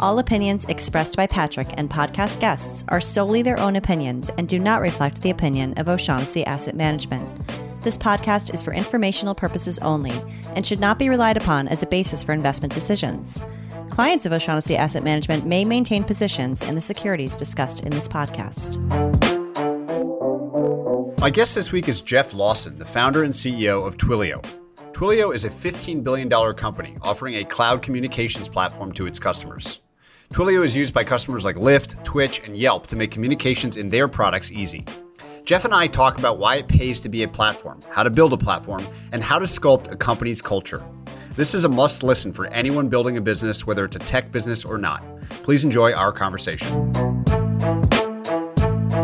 All opinions expressed by Patrick and podcast guests are solely their own opinions and do not reflect the opinion of O'Shaughnessy Asset Management. This podcast is for informational purposes only and should not be relied upon as a basis for investment decisions. Clients of O'Shaughnessy Asset Management may maintain positions in the securities discussed in this podcast. My guest this week is Jeff Lawson, the founder and CEO of Twilio. Twilio is a $15 billion company offering a cloud communications platform to its customers. Twilio is used by customers like Lyft, Twitch, and Yelp to make communications in their products easy. Jeff and I talk about why it pays to be a platform, how to build a platform, and how to sculpt a company's culture. This is a must listen for anyone building a business, whether it's a tech business or not. Please enjoy our conversation.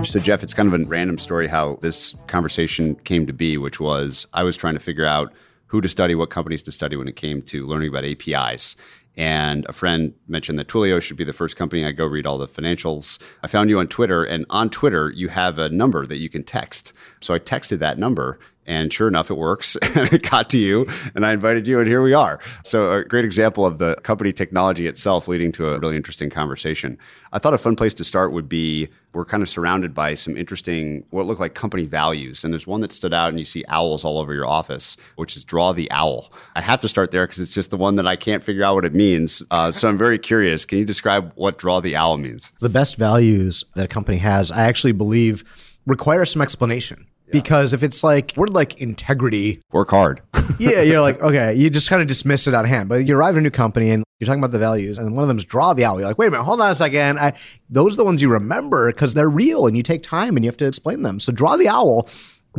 So, Jeff, it's kind of a random story how this conversation came to be, which was I was trying to figure out who to study, what companies to study when it came to learning about APIs. And a friend mentioned that Twilio should be the first company I go read all the financials. I found you on Twitter, and on Twitter, you have a number that you can text. So I texted that number, and sure enough, it works. it got to you, and I invited you, and here we are. So, a great example of the company technology itself leading to a really interesting conversation. I thought a fun place to start would be we're kind of surrounded by some interesting, what look like company values. And there's one that stood out, and you see owls all over your office, which is draw the owl. I have to start there because it's just the one that I can't figure out what it means. Uh, so, I'm very curious. Can you describe what draw the owl means? The best values that a company has, I actually believe, require some explanation. Because if it's like word like integrity, work hard. yeah, you're like, okay, you just kind of dismiss it out of hand. But you arrive at a new company and you're talking about the values, and one of them is draw the owl. You're like, wait a minute, hold on a second. I, those are the ones you remember because they're real and you take time and you have to explain them. So draw the owl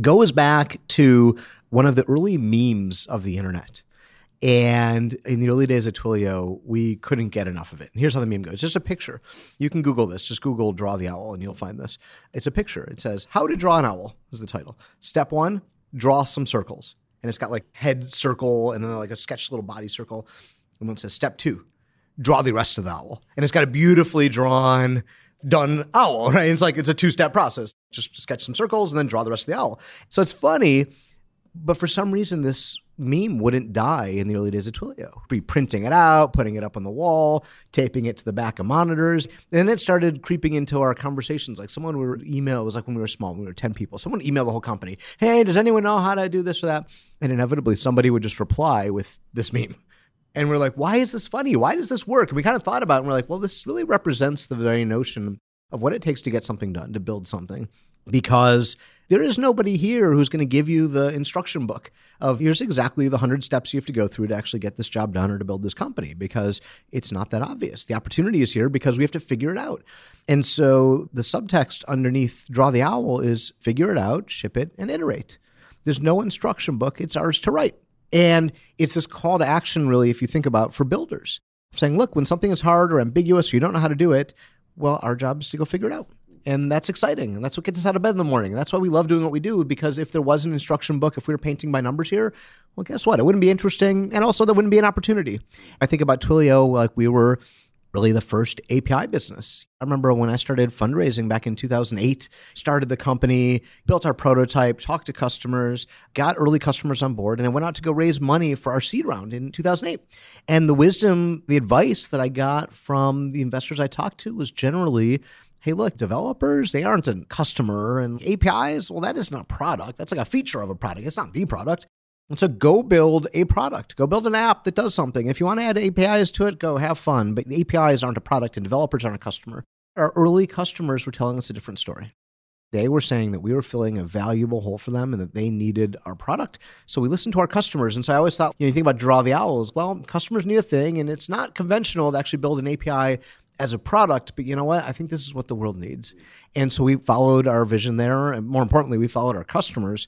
goes back to one of the early memes of the internet. And in the early days of Twilio, we couldn't get enough of it. And here's how the meme goes. Just a picture. You can Google this. Just Google draw the owl and you'll find this. It's a picture. It says, How to draw an owl is the title. Step one, draw some circles. And it's got like head circle and then like a sketched little body circle. And then it says step two, draw the rest of the owl. And it's got a beautifully drawn, done owl, right? It's like it's a two-step process. Just sketch some circles and then draw the rest of the owl. So it's funny, but for some reason this meme wouldn't die in the early days of Twilio. Be printing it out, putting it up on the wall, taping it to the back of monitors. And then it started creeping into our conversations. Like someone would email, it was like when we were small, when we were 10 people, someone would email the whole company, hey, does anyone know how to do this or that? And inevitably somebody would just reply with this meme. And we're like, why is this funny? Why does this work? And we kind of thought about it and we're like, well, this really represents the very notion of what it takes to get something done, to build something. Because there is nobody here who's going to give you the instruction book of here's exactly the 100 steps you have to go through to actually get this job done or to build this company because it's not that obvious. The opportunity is here because we have to figure it out. And so the subtext underneath Draw the Owl is figure it out, ship it, and iterate. There's no instruction book, it's ours to write. And it's this call to action, really, if you think about for builders saying, look, when something is hard or ambiguous or you don't know how to do it, well, our job is to go figure it out. And that's exciting. And that's what gets us out of bed in the morning. That's why we love doing what we do because if there was an instruction book, if we were painting by numbers here, well, guess what? It wouldn't be interesting. And also, there wouldn't be an opportunity. I think about Twilio like we were really the first API business. I remember when I started fundraising back in 2008, started the company, built our prototype, talked to customers, got early customers on board, and I went out to go raise money for our seed round in 2008. And the wisdom, the advice that I got from the investors I talked to was generally hey, look, developers, they aren't a customer, and APIs, well, that isn't a product. That's like a feature of a product. It's not the product. And so go build a product. Go build an app that does something. If you want to add APIs to it, go have fun. But the APIs aren't a product and developers aren't a customer. Our early customers were telling us a different story. They were saying that we were filling a valuable hole for them and that they needed our product. So we listened to our customers. And so I always thought, you know, you think about Draw the Owls. Well, customers need a thing, and it's not conventional to actually build an API as a product, but you know what? I think this is what the world needs. And so we followed our vision there. And more importantly, we followed our customers.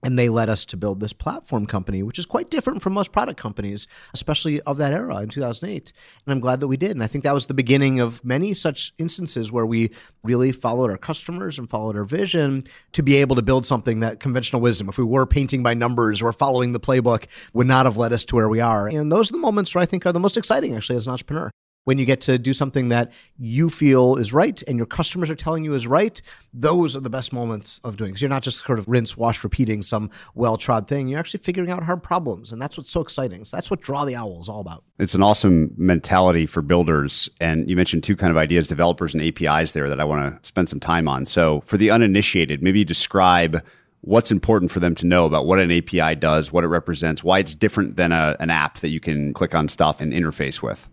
And they led us to build this platform company, which is quite different from most product companies, especially of that era in 2008. And I'm glad that we did. And I think that was the beginning of many such instances where we really followed our customers and followed our vision to be able to build something that conventional wisdom, if we were painting by numbers or following the playbook, would not have led us to where we are. And those are the moments where I think are the most exciting, actually, as an entrepreneur when you get to do something that you feel is right and your customers are telling you is right, those are the best moments of doing. Because you're not just sort of rinse, wash, repeating some well trod thing. You're actually figuring out hard problems. And that's what's so exciting. So that's what Draw the Owl is all about. It's an awesome mentality for builders. And you mentioned two kind of ideas, developers and APIs there that I want to spend some time on. So for the uninitiated, maybe describe what's important for them to know about what an API does, what it represents, why it's different than a, an app that you can click on stuff and interface with.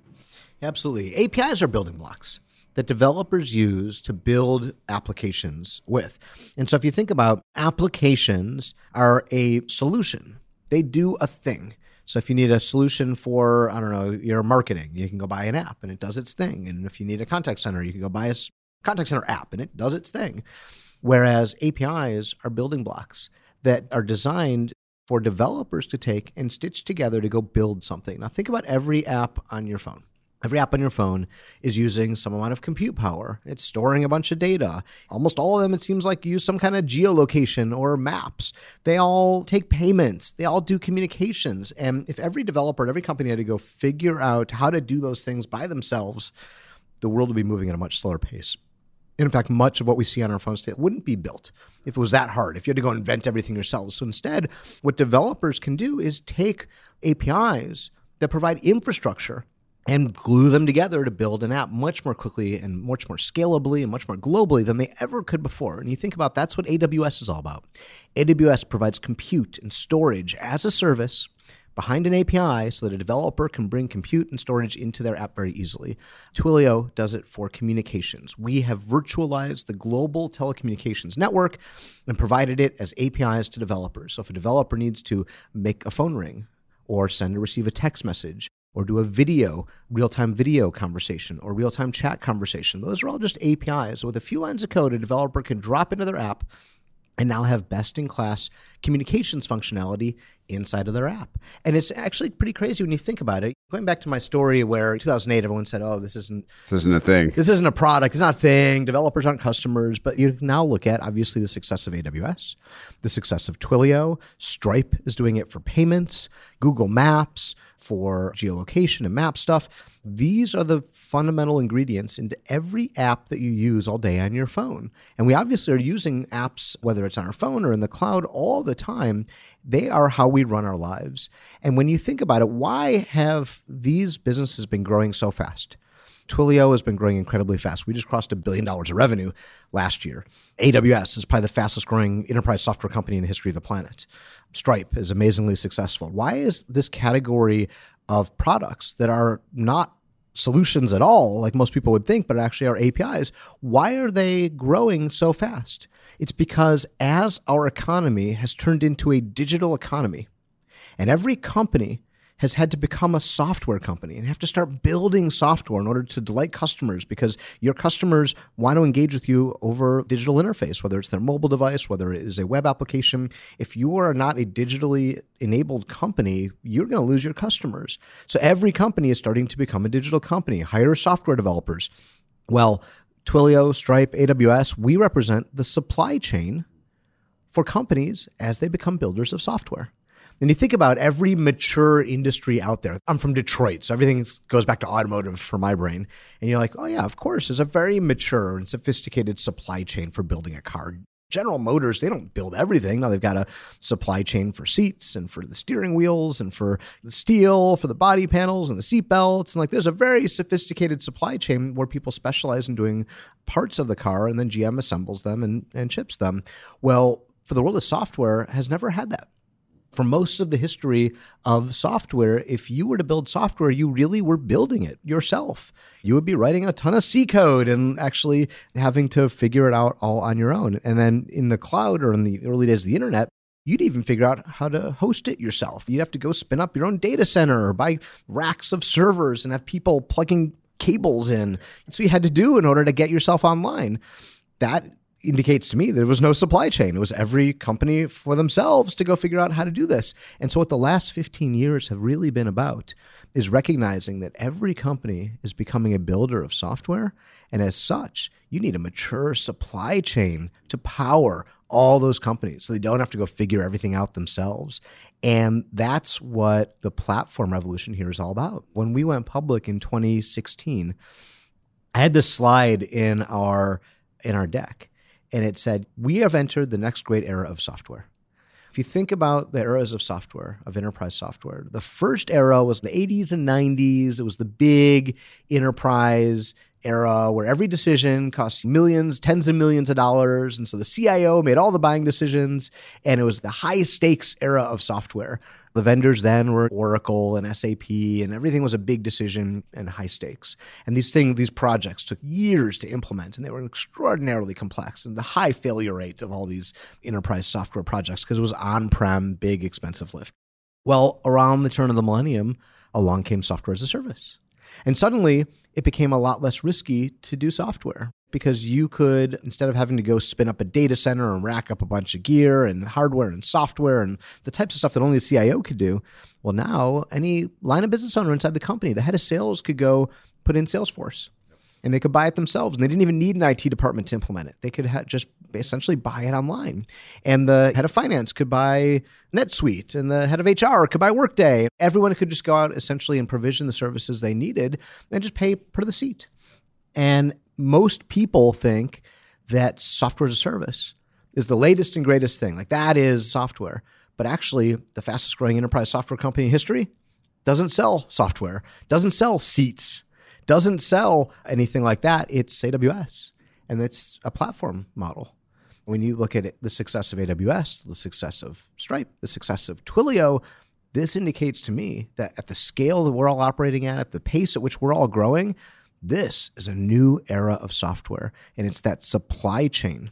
Absolutely. APIs are building blocks that developers use to build applications with. And so if you think about applications are a solution. They do a thing. So if you need a solution for, I don't know, your marketing, you can go buy an app and it does its thing. And if you need a contact center, you can go buy a contact center app and it does its thing. Whereas APIs are building blocks that are designed for developers to take and stitch together to go build something. Now think about every app on your phone. Every app on your phone is using some amount of compute power. It's storing a bunch of data. Almost all of them, it seems like, use some kind of geolocation or maps. They all take payments. They all do communications. And if every developer at every company had to go figure out how to do those things by themselves, the world would be moving at a much slower pace. In fact, much of what we see on our phones today wouldn't be built if it was that hard, if you had to go invent everything yourselves. So instead, what developers can do is take APIs that provide infrastructure and glue them together to build an app much more quickly and much more scalably and much more globally than they ever could before. And you think about that's what AWS is all about. AWS provides compute and storage as a service behind an API so that a developer can bring compute and storage into their app very easily. Twilio does it for communications. We have virtualized the global telecommunications network and provided it as APIs to developers. So if a developer needs to make a phone ring or send or receive a text message or do a video, real time video conversation or real time chat conversation. Those are all just APIs. So with a few lines of code, a developer can drop into their app and now have best in class communications functionality inside of their app. And it's actually pretty crazy when you think about it. Going back to my story where 2008 everyone said, "Oh, this isn't this isn't a thing. This isn't a product. It's not a thing. Developers aren't customers." But you now look at obviously the success of AWS, the success of Twilio, Stripe is doing it for payments, Google Maps for geolocation and map stuff. These are the fundamental ingredients into every app that you use all day on your phone. And we obviously are using apps whether it's on our phone or in the cloud all the time. They are how we run our lives. And when you think about it, why have these businesses been growing so fast? Twilio has been growing incredibly fast. We just crossed a billion dollars of revenue last year. AWS is probably the fastest growing enterprise software company in the history of the planet. Stripe is amazingly successful. Why is this category of products that are not solutions at all, like most people would think, but actually are APIs, why are they growing so fast? It's because as our economy has turned into a digital economy, and every company has had to become a software company and have to start building software in order to delight customers because your customers want to engage with you over digital interface, whether it's their mobile device, whether it is a web application. If you are not a digitally enabled company, you're going to lose your customers. So every company is starting to become a digital company, hire software developers. Well, Twilio, Stripe, AWS, we represent the supply chain for companies as they become builders of software. And you think about every mature industry out there. I'm from Detroit, so everything goes back to automotive for my brain. And you're like, oh, yeah, of course. There's a very mature and sophisticated supply chain for building a car. General Motors, they don't build everything. Now they've got a supply chain for seats and for the steering wheels and for the steel, for the body panels and the seat belts. And like there's a very sophisticated supply chain where people specialize in doing parts of the car and then GM assembles them and, and ships them. Well, for the world of software has never had that for most of the history of software, if you were to build software, you really were building it yourself. You would be writing a ton of C code and actually having to figure it out all on your own. And then in the cloud or in the early days of the internet, you'd even figure out how to host it yourself. You'd have to go spin up your own data center or buy racks of servers and have people plugging cables in. What you had to do in order to get yourself online. That indicates to me there was no supply chain. It was every company for themselves to go figure out how to do this. And so, what the last 15 years have really been about is recognizing that every company is becoming a builder of software. And as such, you need a mature supply chain to power all those companies so they don't have to go figure everything out themselves. And that's what the platform revolution here is all about. When we went public in 2016, I had this slide in our in our deck and it said, We have entered the next great era of software. If you think about the eras of software, of enterprise software, the first era was the 80s and 90s. It was the big enterprise era where every decision cost millions, tens of millions of dollars. And so the CIO made all the buying decisions. And it was the high stakes era of software the vendors then were Oracle and SAP, and everything was a big decision and high stakes. And these things, these projects took years to implement, and they were extraordinarily complex. And the high failure rate of all these enterprise software projects because it was on-prem, big, expensive lift. Well, around the turn of the millennium, along came software as a service. And suddenly it became a lot less risky to do software because you could, instead of having to go spin up a data center and rack up a bunch of gear and hardware and software and the types of stuff that only the CIO could do, well, now any line of business owner inside the company, the head of sales could go put in Salesforce and they could buy it themselves and they didn't even need an IT department to implement it. They could ha- just essentially buy it online. And the head of finance could buy NetSuite and the head of HR could buy Workday. Everyone could just go out essentially and provision the services they needed and just pay per the seat. And most people think that software as a service is the latest and greatest thing. Like that is software. But actually, the fastest growing enterprise software company in history doesn't sell software, doesn't sell seats, doesn't sell anything like that. It's AWS, and it's a platform model. When you look at it, the success of AWS, the success of Stripe, the success of Twilio, this indicates to me that at the scale that we're all operating at, at the pace at which we're all growing, this is a new era of software. And it's that supply chain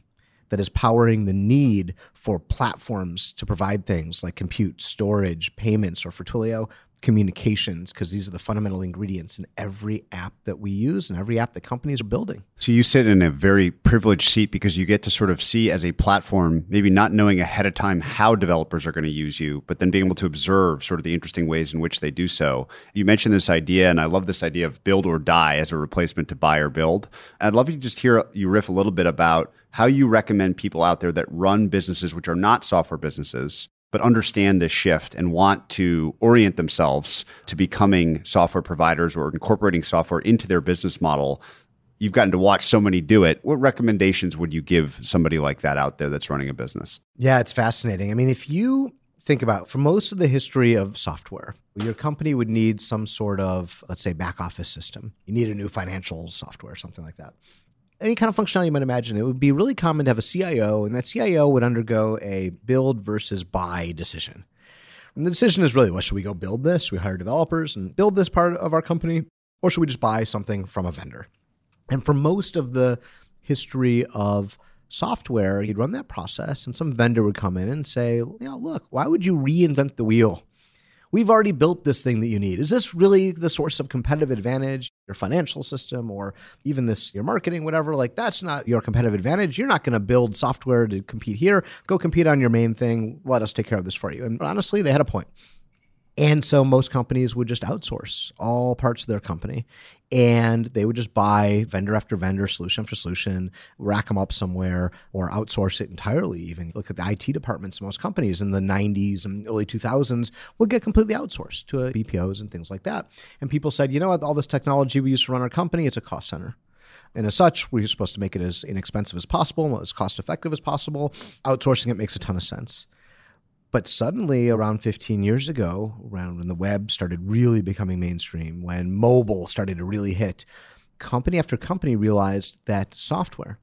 that is powering the need for platforms to provide things like compute, storage, payments, or for Twilio, communications because these are the fundamental ingredients in every app that we use and every app that companies are building. So you sit in a very privileged seat because you get to sort of see as a platform, maybe not knowing ahead of time how developers are going to use you, but then being able to observe sort of the interesting ways in which they do so. You mentioned this idea, and I love this idea of build or die as a replacement to buy or build. I'd love to just hear you riff a little bit about how you recommend people out there that run businesses which are not software businesses but understand this shift and want to orient themselves to becoming software providers or incorporating software into their business model. You've gotten to watch so many do it. What recommendations would you give somebody like that out there that's running a business? Yeah, it's fascinating. I mean, if you think about for most of the history of software, your company would need some sort of, let's say, back office system. You need a new financial software, something like that any kind of functionality you might imagine, it would be really common to have a CIO, and that CIO would undergo a build versus buy decision. And the decision is really, well, should we go build this? Should we hire developers and build this part of our company? Or should we just buy something from a vendor? And for most of the history of software, you'd run that process, and some vendor would come in and say, you know, look, why would you reinvent the wheel? We've already built this thing that you need. Is this really the source of competitive advantage? Your financial system or even this your marketing, whatever, like that's not your competitive advantage. You're not going to build software to compete here. Go compete on your main thing. Let us take care of this for you. And honestly, they had a point. And so most companies would just outsource all parts of their company and they would just buy vendor after vendor, solution after solution, rack them up somewhere or outsource it entirely. Even look at the IT departments most companies in the 90s and early 2000s would get completely outsourced to BPOs and things like that. And people said, you know what, all this technology we use to run our company, it's a cost center. And as such, we're supposed to make it as inexpensive as possible, as cost effective as possible. Outsourcing it makes a ton of sense. But suddenly, around 15 years ago, around when the web started really becoming mainstream, when mobile started to really hit, company after company realized that software,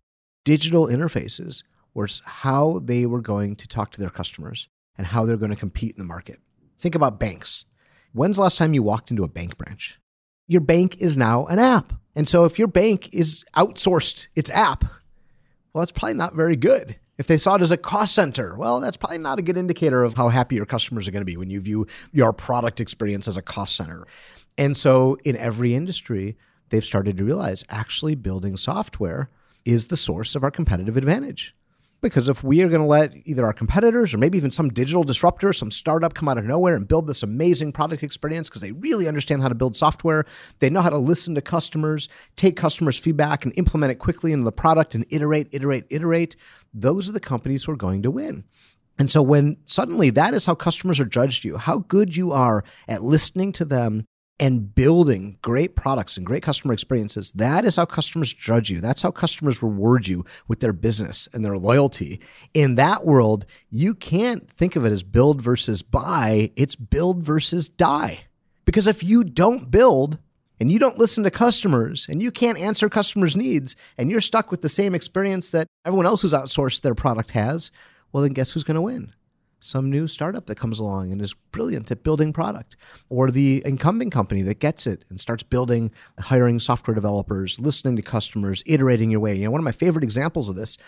digital interfaces, was how they were going to talk to their customers and how they're going to compete in the market. Think about banks. When's the last time you walked into a bank branch? Your bank is now an app. And so if your bank is outsourced its app, well, that's probably not very good. If they saw it as a cost center, well, that's probably not a good indicator of how happy your customers are going to be when you view your product experience as a cost center. And so in every industry, they've started to realize actually building software is the source of our competitive advantage. Because if we are going to let either our competitors or maybe even some digital disruptor, some startup come out of nowhere and build this amazing product experience because they really understand how to build software, they know how to listen to customers, take customers' feedback and implement it quickly into the product and iterate, iterate, iterate, those are the companies who are going to win. And so when suddenly that is how customers are judged you, how good you are at listening to them and building great products and great customer experiences, that is how customers judge you. That's how customers reward you with their business and their loyalty. In that world, you can't think of it as build versus buy, it's build versus die. Because if you don't build, and you don't listen to customers and you can't answer customers' needs and you're stuck with the same experience that everyone else who's outsourced their product has, well, then guess who's going to win? Some new startup that comes along and is brilliant at building product, or the incumbent company that gets it and starts building, hiring software developers, listening to customers, iterating your way. You know, one of my favorite examples of this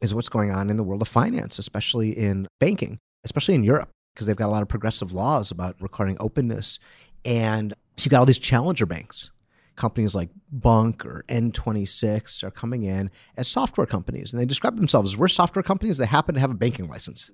is what's going on in the world of finance, especially in banking, especially in Europe, because they've got a lot of progressive laws about requiring openness. And so you've got all these challenger banks companies like Bunq or N26 are coming in as software companies. And they describe themselves as we're software companies that happen to have a banking license.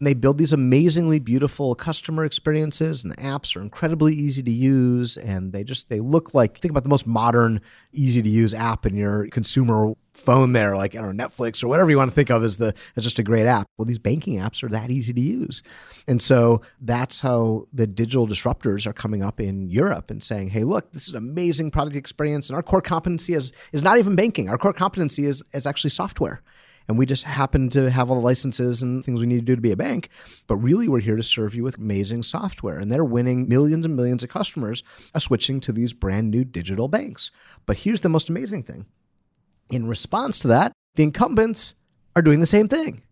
And they build these amazingly beautiful customer experiences and the apps are incredibly easy to use and they just they look like think about the most modern easy to use app in your consumer phone there like or Netflix or whatever you want to think of as the as just a great app. Well these banking apps are that easy to use. And so that's how the digital disruptors are coming up in Europe and saying, "Hey, look, this is an amazing product experience and our core competency is is not even banking. Our core competency is is actually software." And we just happen to have all the licenses and things we need to do to be a bank. But really, we're here to serve you with amazing software. And they're winning millions and millions of customers are switching to these brand new digital banks. But here's the most amazing thing in response to that, the incumbents are doing the same thing.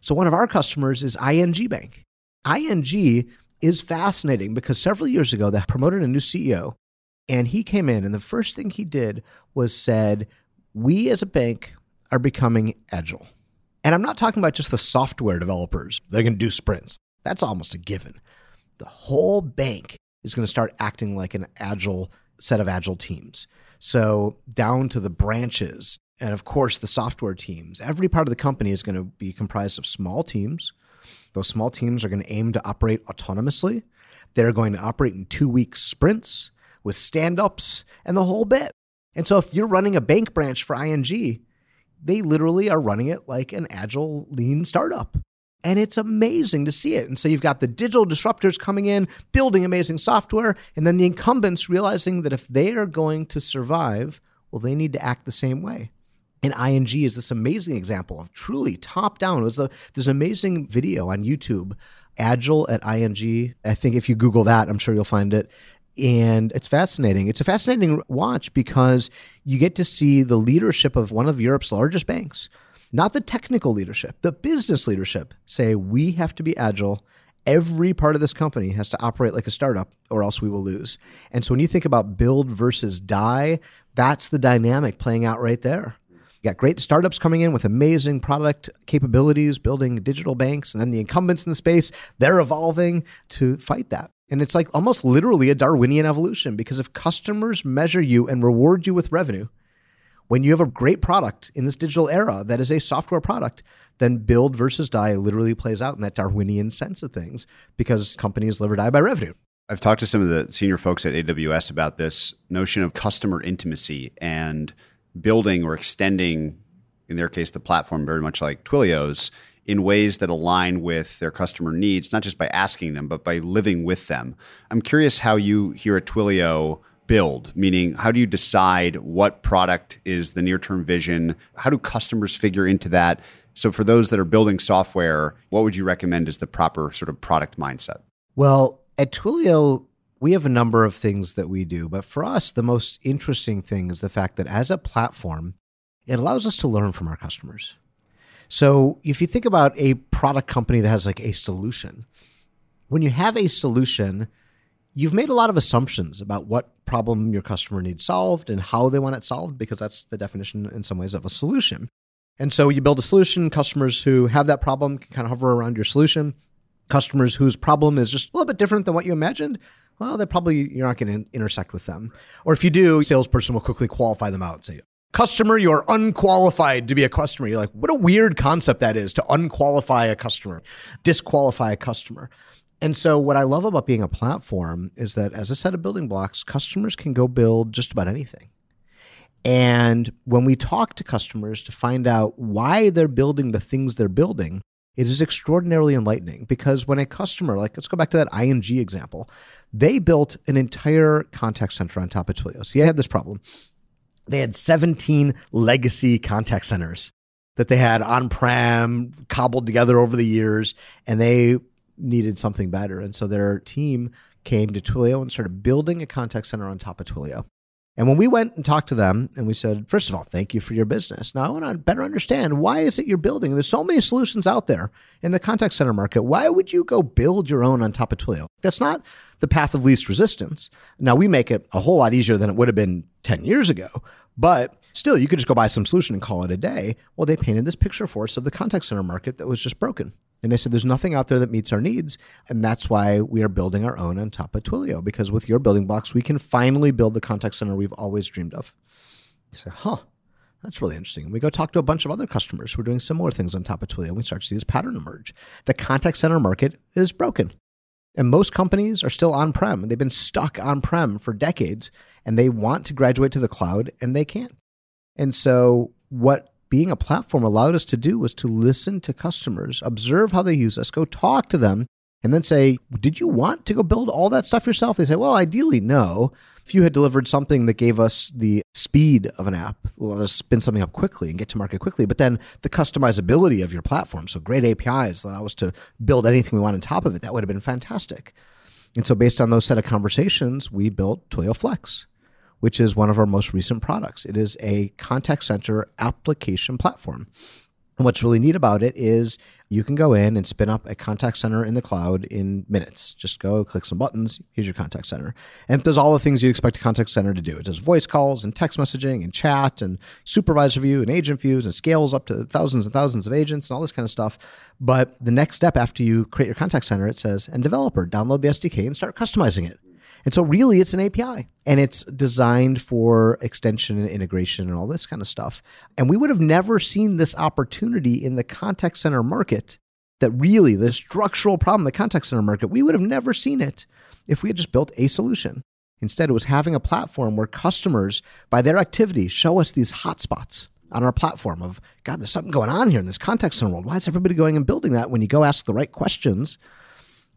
So one of our customers is ING Bank. ING is fascinating because several years ago they promoted a new CEO and he came in and the first thing he did was said, "We as a bank are becoming agile. And I'm not talking about just the software developers. They're going to do sprints. That's almost a given. The whole bank is going to start acting like an agile set of agile teams. So, down to the branches, and of course, the software teams. Every part of the company is going to be comprised of small teams. Those small teams are going to aim to operate autonomously. They're going to operate in two week sprints with stand ups and the whole bit. And so, if you're running a bank branch for ING, they literally are running it like an agile, lean startup. And it's amazing to see it. And so you've got the digital disruptors coming in, building amazing software, and then the incumbents realizing that if they are going to survive, well, they need to act the same way. And ING is this amazing example of truly top down. It was an amazing video on YouTube, Agile at ING. I think if you Google that, I'm sure you'll find it and it's fascinating. It's a fascinating watch because you get to see the leadership of one of Europe's largest banks, not the technical leadership, the business leadership say, we have to be agile. Every part of this company has to operate like a startup or else we will lose. And so when you think about build versus die, that's the dynamic playing out right there. You got great startups coming in with amazing product capabilities, building digital banks, and then the incumbents in the space, they're evolving to fight that. And it's like almost literally a Darwinian evolution because if customers measure you and reward you with revenue, when you have a great product in this digital era that is a software product, then build versus die literally plays out in that Darwinian sense of things because companies live or die by revenue. I've talked to some of the senior folks at AWS about this notion of customer intimacy and building or extending, in their case, the platform very much like Twilio's in ways that align with their customer needs, not just by asking them, but by living with them. I'm curious how you here at Twilio build, meaning how do you decide what product is the near term vision? How do customers figure into that? So, for those that are building software, what would you recommend as the proper sort of product mindset? Well, at Twilio, we have a number of things that we do, but for us, the most interesting thing is the fact that as a platform, it allows us to learn from our customers. So if you think about a product company that has like a solution, when you have a solution, you've made a lot of assumptions about what problem your customer needs solved and how they want it solved because that's the definition in some ways of a solution. And so you build a solution, customers who have that problem can kind of hover around your solution. Customers whose problem is just a little bit different than what you imagined, well, they probably you're not going to intersect with them. Or if you do, salesperson will quickly qualify them out and say, customer, you are unqualified to be a customer. You're like, what a weird concept that is to unqualify a customer, disqualify a customer. And so, what I love about being a platform is that as a set of building blocks, customers can go build just about anything. And when we talk to customers to find out why they're building the things they're building, it is extraordinarily enlightening because when a customer, like let's go back to that ING example, they built an entire contact center on top of Twilio. See, I had this problem. They had 17 legacy contact centers that they had on prem, cobbled together over the years, and they needed something better. And so their team came to Twilio and started building a contact center on top of Twilio. And when we went and talked to them and we said, first of all, thank you for your business. Now I want to better understand why is it you're building? There's so many solutions out there in the contact center market. Why would you go build your own on top of Twilio? That's not the path of least resistance. Now we make it a whole lot easier than it would have been 10 years ago, but still you could just go buy some solution and call it a day. Well, they painted this picture for us of the contact center market that was just broken. And they said, there's nothing out there that meets our needs. And that's why we are building our own on top of Twilio, because with your building blocks, we can finally build the contact center we've always dreamed of. You say, huh, that's really interesting. And we go talk to a bunch of other customers who are doing similar things on top of Twilio. And we start to see this pattern emerge. The contact center market is broken. And most companies are still on prem. They've been stuck on prem for decades and they want to graduate to the cloud and they can't. And so, what being a platform allowed us to do was to listen to customers, observe how they use us, go talk to them, and then say, Did you want to go build all that stuff yourself? They say, Well, ideally, no. If you had delivered something that gave us the speed of an app, let us spin something up quickly and get to market quickly, but then the customizability of your platform, so great APIs allow us to build anything we want on top of it, that would have been fantastic. And so, based on those set of conversations, we built Twilio Flex which is one of our most recent products. It is a contact center application platform. And what's really neat about it is you can go in and spin up a contact center in the cloud in minutes. Just go click some buttons. Here's your contact center. And it does all the things you expect a contact center to do. It does voice calls and text messaging and chat and supervisor view and agent views and scales up to thousands and thousands of agents and all this kind of stuff. But the next step after you create your contact center, it says, and developer, download the SDK and start customizing it. And so really it's an API and it's designed for extension and integration and all this kind of stuff. And we would have never seen this opportunity in the contact center market that really the structural problem, the contact center market, we would have never seen it if we had just built a solution. Instead, it was having a platform where customers, by their activity, show us these hotspots on our platform of, God, there's something going on here in this contact center world. Why is everybody going and building that when you go ask the right questions?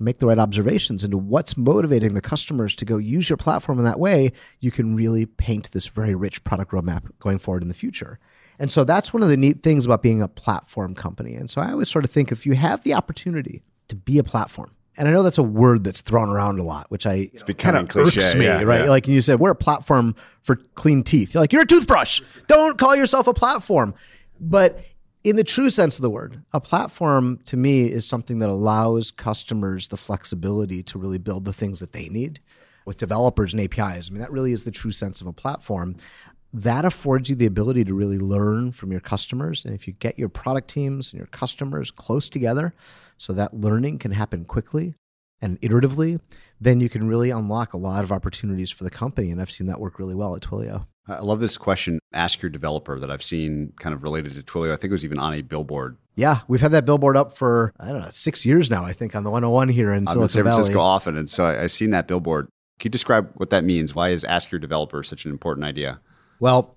Make the right observations into what's motivating the customers to go use your platform in that way, you can really paint this very rich product roadmap going forward in the future. And so that's one of the neat things about being a platform company. And so I always sort of think if you have the opportunity to be a platform, and I know that's a word that's thrown around a lot, which I kind of irks me, yeah, right? Yeah. Like you said, we're a platform for clean teeth. You're like, you're a toothbrush. Don't call yourself a platform. But in the true sense of the word, a platform to me is something that allows customers the flexibility to really build the things that they need with developers and APIs. I mean, that really is the true sense of a platform. That affords you the ability to really learn from your customers. And if you get your product teams and your customers close together so that learning can happen quickly and iteratively, then you can really unlock a lot of opportunities for the company. And I've seen that work really well at Twilio. I love this question, ask your developer, that I've seen kind of related to Twilio. I think it was even on a billboard. Yeah, we've had that billboard up for, I don't know, six years now, I think, on the 101 here in I'm Silicon in San Francisco often. And so I, have seen that billboard. Can you describe what that means? Why is ask your developer such an important idea? Well,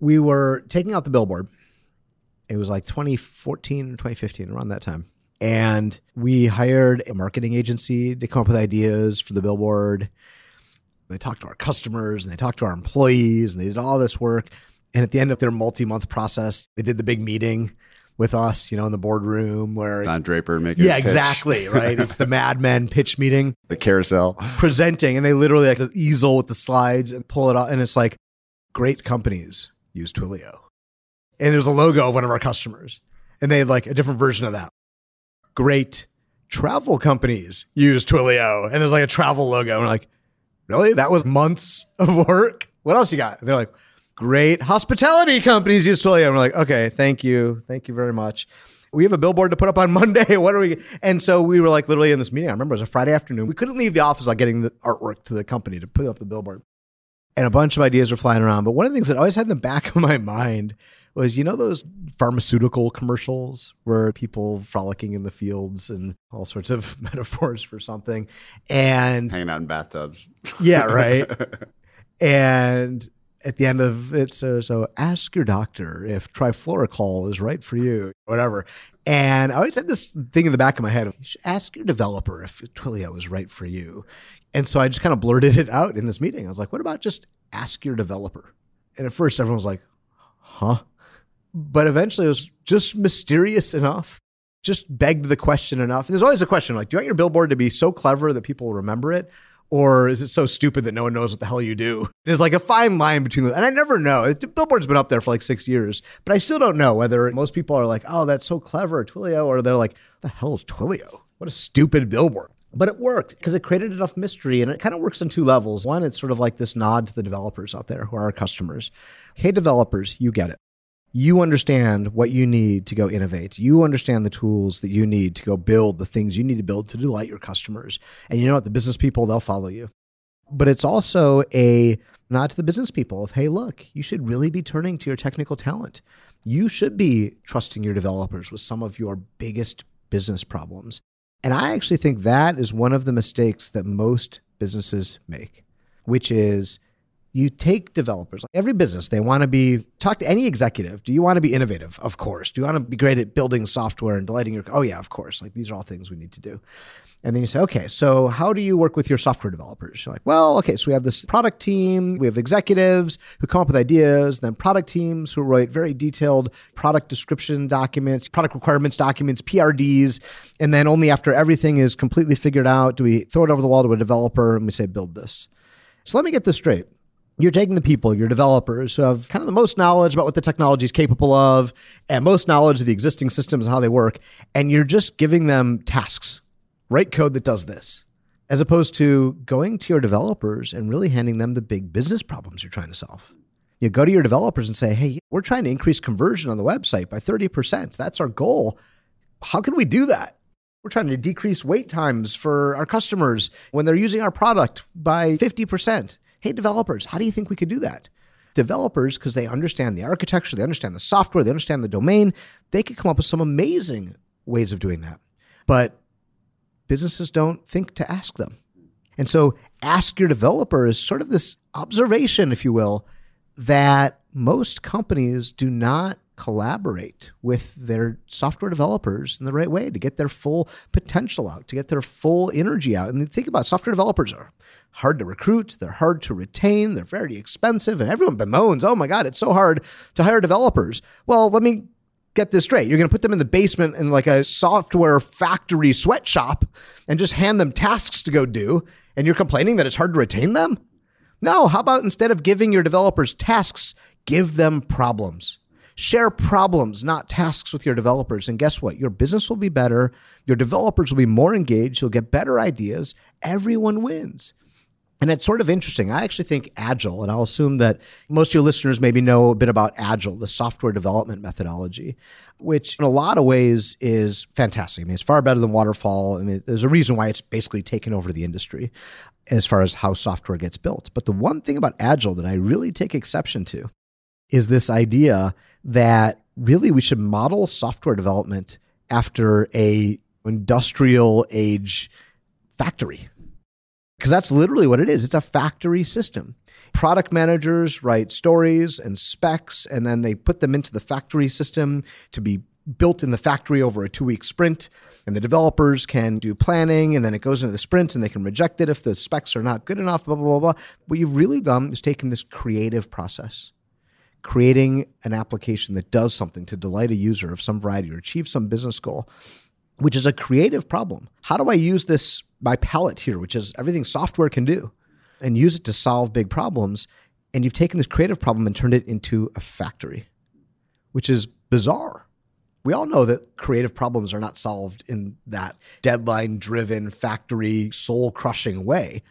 we were taking out the billboard. It was like 2014 or 2015, around that time. And we hired a marketing agency to come up with ideas for the billboard they talked to our customers and they talked to our employees and they did all this work. And at the end of their multi month process, they did the big meeting with us, you know, in the boardroom where Don Draper making yeah, exactly right. it's the Mad Men pitch meeting, the carousel presenting, and they literally like the easel with the slides and pull it out, and it's like great companies use Twilio, and there's a logo of one of our customers, and they had like a different version of that. Great travel companies use Twilio, and there's like a travel logo, and we're like, Really? That was months of work? What else you got? And they're like, great hospitality companies use Twilio. And we're like, okay, thank you. Thank you very much. We have a billboard to put up on Monday. What are we? And so we were like literally in this meeting. I remember it was a Friday afternoon. We couldn't leave the office without getting the artwork to the company to put up the billboard. and a bunch of ideas were flying around. But one of the things that always had in the back of my mind was, you know, those pharmaceutical commercials where people frolicking in the fields and all sorts of metaphors for something. And hanging out in bathtubs. Yeah, right. and at the end of it, so, so ask your doctor if trifluoroalkyl is right for you, whatever. And I always had this thing in the back of my head: you should ask your developer if Twilio is right for you. And so I just kind of blurted it out in this meeting. I was like, "What about just ask your developer?" And at first, everyone was like, "Huh?" But eventually, it was just mysterious enough just begged the question enough. There's always a question like, do you want your billboard to be so clever that people remember it? or is it so stupid that no one knows what the hell you do? There's like a fine line between them. And I never know. The billboard's been up there for like six years, but I still don't know whether most people are like, oh, that's so clever, Twilio, or they're like, the hell is Twilio? What a stupid billboard. But it worked because it created enough mystery and it kind of works on two levels. One, it's sort of like this nod to the developers out there who are our customers. Hey, developers, you get it you understand what you need to go innovate. You understand the tools that you need to go build the things you need to build to delight your customers. And you know what? The business people, they'll follow you. But it's also a nod to the business people of, hey, look, you should really be turning to your technical talent. You should be trusting your developers with some of your biggest business problems. And I actually think that is one of the mistakes that most businesses make, which is you take developers every business they want to be talk to any executive do you want to be innovative? Of course. Do you want to be great at building software and delighting your oh yeah of course. Like these are all things we need to do. And then you say okay so how do you work with your software developers? You're like well okay so we have this product team we have executives who come up with ideas then product teams who write very detailed product description documents product requirements documents prds and then only after everything is completely figured out do we throw it over the wall to a developer and we say build this. So let me get this straight you're taking the people, your developers who have kind of the most knowledge about what the technology is capable of and most knowledge of the existing systems and how they work, and you're just giving them tasks. Write code that does this, as opposed to going to your developers and really handing them the big business problems you're trying to solve. You go to your developers and say, hey, we're trying to increase conversion on the website by 30%. That's our goal. How can we do that? We're trying to decrease wait times for our customers when they're using our product by 50% hey, developers, how do you think we could do that? Developers, because they understand the architecture, they understand the software, they understand the domain, they could come up with some amazing ways of doing that. But businesses don't think to ask them. And so ask your developer is sort of this observation, if you will, that most companies do not collaborate with their software developers in the right way to get their full potential out, to get their full energy out. And think about it, software developers are hard to recruit, they're hard to retain, they're very expensive, and everyone bemoans, oh my God, it's so hard to hire developers. Well, let me get this straight. You're going to put them in the basement in like a software factory sweatshop and just hand them tasks to go do, and you're complaining that it's hard to retain them? No, how about instead of giving your developers tasks, give them problems? Share problems, not tasks with your developers. And guess what? Your business will be better. Your developers will be more engaged. You'll get better ideas. Everyone wins. And it's sort of interesting. I actually think Agile, and I'll assume that most of your listeners maybe know a bit about Agile, the software development methodology, which in a lot of ways is fantastic. I mean, it's far better than waterfall. I mean, there's a reason why it's basically taken over the industry as far as how software gets built. But the one thing about Agile that I really take exception to is this idea that really we should model software development after a industrial age factory. Because that's literally what it is. It's a factory system. Product managers write stories and specs and then they put them into the factory system to be built in the factory over a two week sprint. And the developers can do planning and then it goes into the sprint and they can reject it if the specs are not good enough blah blah blah blah. What you've really done is taken this creative process creating an application that does something to delight a user of some variety or achieve some business goal, which is a creative problem. How do I use this, my palette here, which is everything software can do, and use it to solve big problems? And you've taken this creative problem and turned it into a factory, which is bizarre. We all know that creative problems are not solved in that deadline driven, factory, soul crushing way.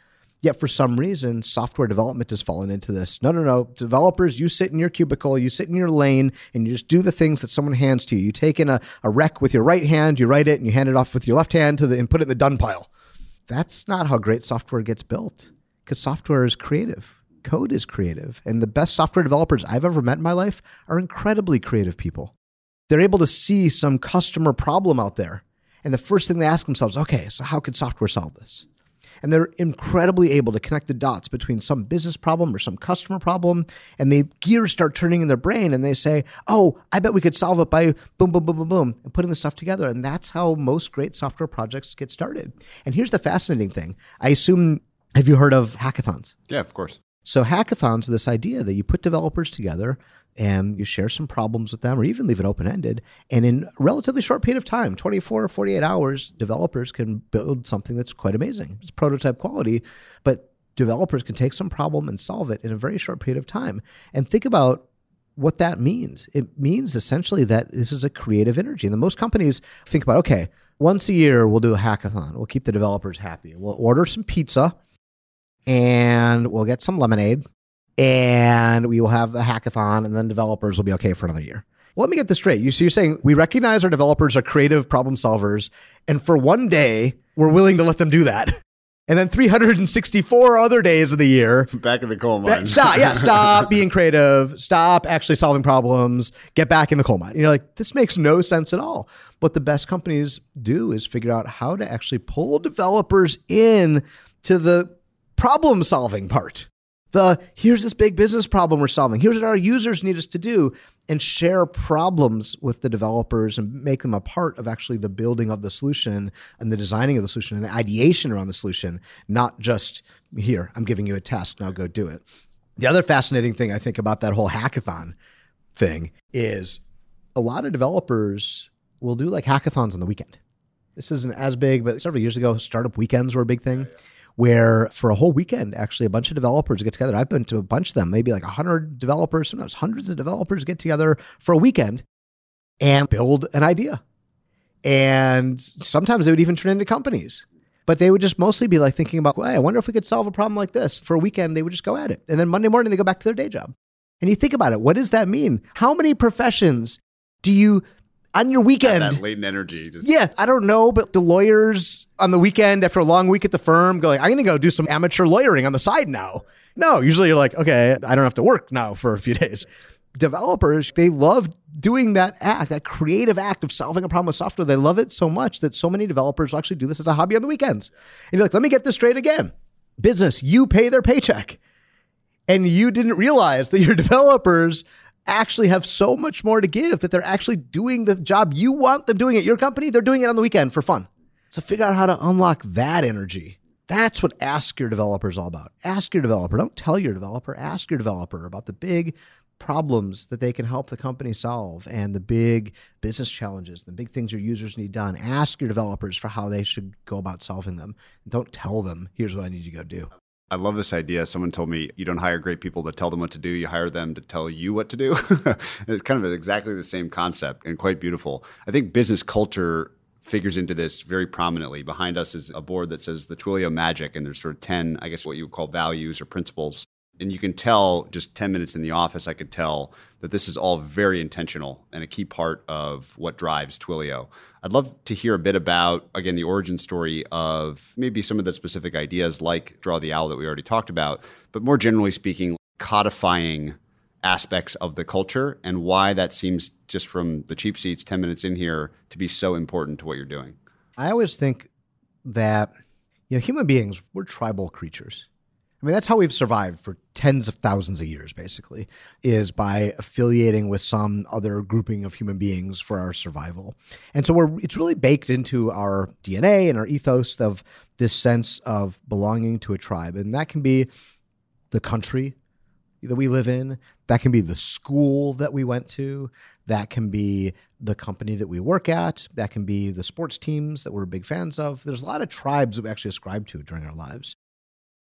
Yet for some reason, software development has fallen into this. No, no, no. Developers, you sit in your cubicle, you sit in your lane, and you just do the things that someone hands to you. You take in a, a rec with your right hand, you write it, and you hand it off with your left hand to the and put it in the done pile. That's not how great software gets built. Because software is creative. code is creative. And the best software developers I've ever met in my life are incredibly creative people. They're able to see some customer problem out there. And the first thing they ask themselves, okay, so how could software solve this? And they're incredibly able to connect the dots between some business problem or some customer problem and the gears start turning in their brain and they say oh i bet we could solve it by boom boom boom boom boom and putting the stuff together and that's how most great software projects get started. And here's the fascinating thing. I assume have you heard of hackathons? Yeah of course so hackathons are this idea that you put developers together and you share some problems with them or even leave it open ended. And in a relatively short period of time, 24 or 48 hours, developers can build something that's quite amazing. It's prototype quality, but developers can take some problem and solve it in a very short period of time. And think about what that means. It means essentially that this is a creative energy. And the most companies think about, okay, once a year we'll do a hackathon. We'll keep the developers happy. We'll order some pizza and we'll get some lemonade and we will have a hackathon and then developers will be okay for another year. Well, let me get this straight. You, so you're saying we recognize our developers are creative problem solvers, and for one day, we're willing to let them do that. And then 364 other days of the year, back in the coal mine. Stop, yeah, stop being creative. Stop actually solving problems. Get back in the coal mine. And you're like, this makes no sense at all. What the best companies do is figure out how to actually pull developers in to the problem solving part the here's this big business problem we're solving. Here's what our users need us to do and share problems with the developers and make them a part of actually the building of the solution and the designing of the solution and the ideation around the solution, not just here, I'm giving you a task, now go do it. The other fascinating thing I think about that whole hackathon thing is a lot of developers will do like hackathons on the weekend. This isn't as big, but several years ago, startup weekends were a big thing. Yeah, yeah where for a whole weekend, actually, a bunch of developers get together. I've been to a bunch of them, maybe like 100 developers, sometimes hundreds of developers get together for a weekend and build an idea. And sometimes they would even turn into companies. But they would just mostly be like thinking about, hey, I wonder if we could solve a problem like this. For a weekend, they would just go at it. And then Monday morning, they go back to their day job. And you think about it, what does that mean? How many professions do you on your weekend. That latent energy. Just... Yeah, I don't know, but the lawyers on the weekend after a long week at the firm go like, I'm going to go do some amateur lawyering on the side now. No, usually you're like, okay, I don't have to work now for a few days. Developers, they love doing that act, that creative act of solving a problem with software. They love it so much that so many developers actually do this as a hobby on the weekends. And you're like, let me get this straight again. Business, you pay their paycheck. And you didn't realize that your developers actually have so much more to give that they're actually doing the job you want them doing at your company. They're doing it on the weekend for fun. So figure out how to unlock that energy. That's what ask your developer is all about. Ask your developer. Don't tell your developer. Ask your developer about the big problems that they can help the company solve and the big business challenges, the big things your users need done. Ask your developers for how they should go about solving them. Don't tell them, here's what I need you to go do. I love this idea. Someone told me you don't hire great people to tell them what to do, you hire them to tell you what to do. it's kind of exactly the same concept and quite beautiful. I think business culture figures into this very prominently. Behind us is a board that says the Twilio Magic, and there's sort of 10, I guess, what you would call values or principles and you can tell just 10 minutes in the office i could tell that this is all very intentional and a key part of what drives twilio. I'd love to hear a bit about again the origin story of maybe some of the specific ideas like draw the owl that we already talked about but more generally speaking codifying aspects of the culture and why that seems just from the cheap seats 10 minutes in here to be so important to what you're doing. I always think that you know human beings we're tribal creatures I mean, that's how we've survived for tens of thousands of years, basically, is by affiliating with some other grouping of human beings for our survival. And so we're, it's really baked into our DNA and our ethos of this sense of belonging to a tribe. And that can be the country that we live in, that can be the school that we went to, that can be the company that we work at, that can be the sports teams that we're big fans of. There's a lot of tribes that we actually ascribe to during our lives.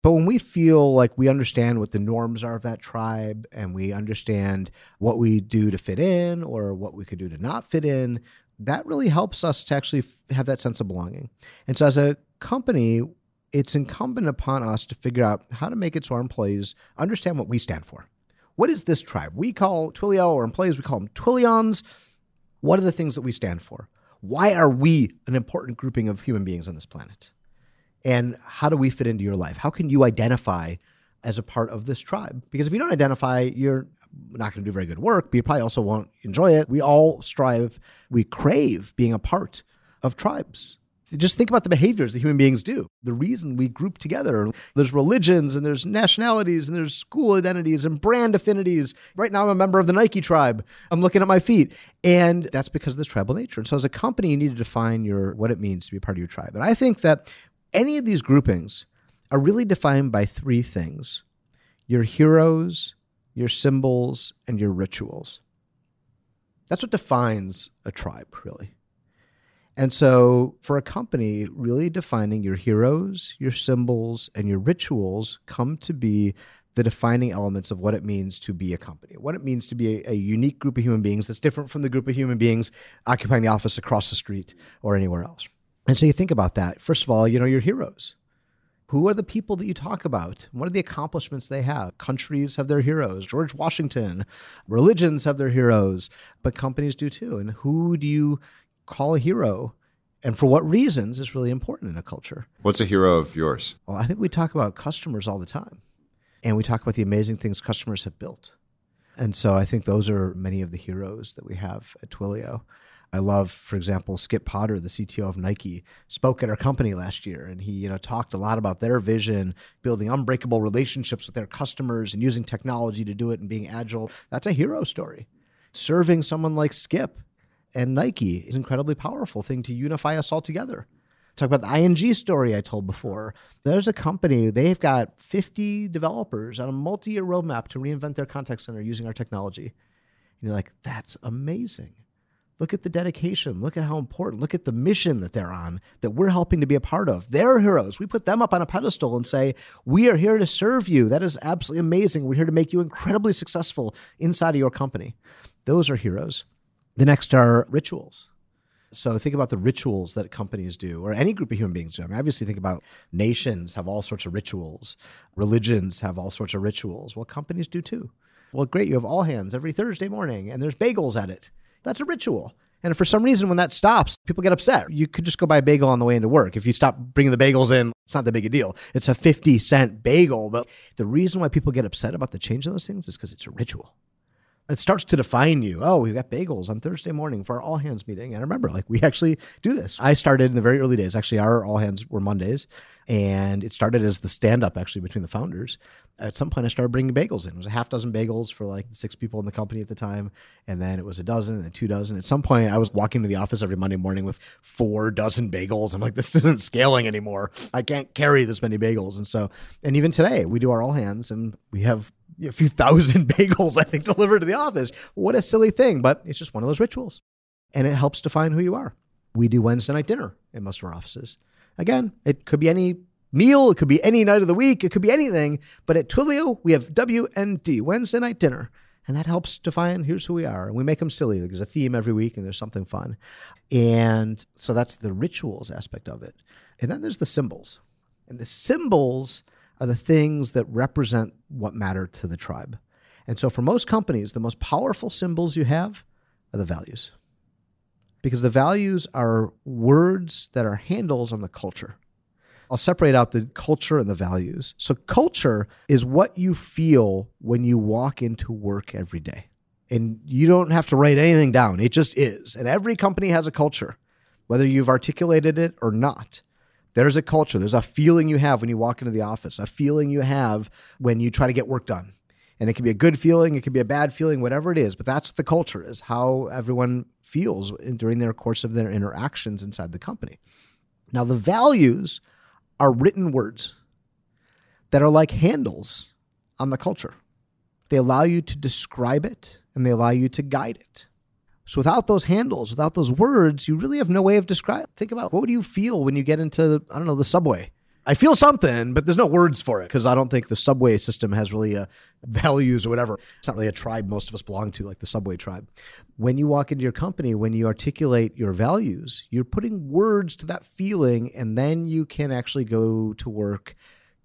But when we feel like we understand what the norms are of that tribe and we understand what we do to fit in or what we could do to not fit in, that really helps us to actually have that sense of belonging. And so as a company, it's incumbent upon us to figure out how to make it so our employees understand what we stand for. What is this tribe? We call Twilio or employees, we call them Twilions. What are the things that we stand for? Why are we an important grouping of human beings on this planet? And how do we fit into your life? How can you identify as a part of this tribe. Because if you don't identify, you're not going to do very good work, but you probably also won't enjoy it. We all strive, we crave being a part of tribes. Just think about the behaviors that human beings do. The reason we group together. There's religions and there's nationalities and there's school identities and brand affinities. Right now, I'm a member of the Nike tribe. I'm looking at my feet. And that's because of this tribal nature. And so, as a company, you need to define your what it means to be a part of your tribe. And I think that any of these groupings are really defined by three things your heroes, your symbols, and your rituals. That's what defines a tribe, really. And so, for a company, really defining your heroes, your symbols, and your rituals come to be the defining elements of what it means to be a company, what it means to be a, a, unique group of human beings that's different from the group of human beings occupying the office across the street or anywhere else. And so, you think about that. First of all, you know, your heroes. Who are the people that you talk about? What are the accomplishments they have? Countries have their heroes. George Washington. Religions have their heroes, but companies do too. And who do you call a hero and for what reasons is really important in a culture. What's a hero of yours? Well, I think we talk about customers all the time, and we talk about the amazing things customers have built. And so I think those are many of the heroes that we have at Twilio. I love, for example, Skip Potter, the CTO of Nike, spoke at our company last year, and he, you know, talked a lot about their vision, building unbreakable relationships with their customers, and using technology to do it, and being agile. That's a hero story. Serving someone like Skip and Nike is an incredibly powerful thing to unify us all together. Talk about the ING story I told before. There's a company, they've got 50 developers on a multi year roadmap to reinvent their contact center using our technology. And you're like, that's amazing. Look at the dedication. Look at how important. Look at the mission that they're on that we're helping to be a part of. They're heroes. We put them up on a pedestal and say, We are here to serve you. That is absolutely amazing. We're here to make you incredibly successful inside of your company. Those are heroes. The next are rituals. So think about the rituals that companies do, or any group of human beings do. I mean, obviously, think about nations have all sorts of rituals, religions have all sorts of rituals. Well, companies do too. Well, great, you have all hands every Thursday morning, and there's bagels at it. That's a ritual. And for some reason, when that stops, people get upset. You could just go buy a bagel on the way into work. If you stop bringing the bagels in, it's not that big a deal. It's a 50 cent bagel. But the reason why people get upset about the change in those things is because it's a ritual it starts to define you. Oh, we've got bagels on Thursday morning for our all hands meeting. And I remember, like, we actually do this. I started in the very early days. Actually, our all hands were Mondays, and it started as the stand up actually between the founders. At some point, I started bringing bagels in. It was a half dozen bagels for like six people in the company at the time, and then it was a dozen and then two dozen. At some point, I was walking to the office every Monday morning with four dozen bagels. I'm like, this isn't scaling anymore. I can't carry this many bagels. And so, and even today, we do our all hands, and we have a few thousand bagels, I think, delivered to the office. What a silly thing, but it's just one of those rituals. And it helps define who you are. We do Wednesday night dinner in most of our offices. Again, it could be any meal, it could be any night of the week, it could be anything. But at Twilio, we have WND, Wednesday night dinner. And that helps define here's who we are. And we make them silly. There's a theme every week and there's something fun. And so that's the rituals aspect of it. And then there's the symbols. And the symbols are the things that represent what matter to the tribe. And so for most companies, the most powerful symbols you have are the values. Because the values are words that are handles on the culture. I'll separate out the culture and the values. So, culture is what you feel when you walk into work every day. And you don't have to write anything down, it just is. And every company has a culture, whether you've articulated it or not. There's a culture, there's a feeling you have when you walk into the office, a feeling you have when you try to get work done. And it can be a good feeling, it can be a bad feeling, whatever it is, but that's what the culture is, how everyone feels during their course of their interactions inside the company. Now, the values are written words that are like handles on the culture. They allow you to describe it and they allow you to guide it. So without those handles, without those words, you really have no way of describing. Think about what do you feel when you get into I don't know the subway. I feel something, but there's no words for it because I don't think the subway system has really a uh, values or whatever. It's not really a tribe most of us belong to, like the subway tribe. When you walk into your company, when you articulate your values, you're putting words to that feeling, and then you can actually go to work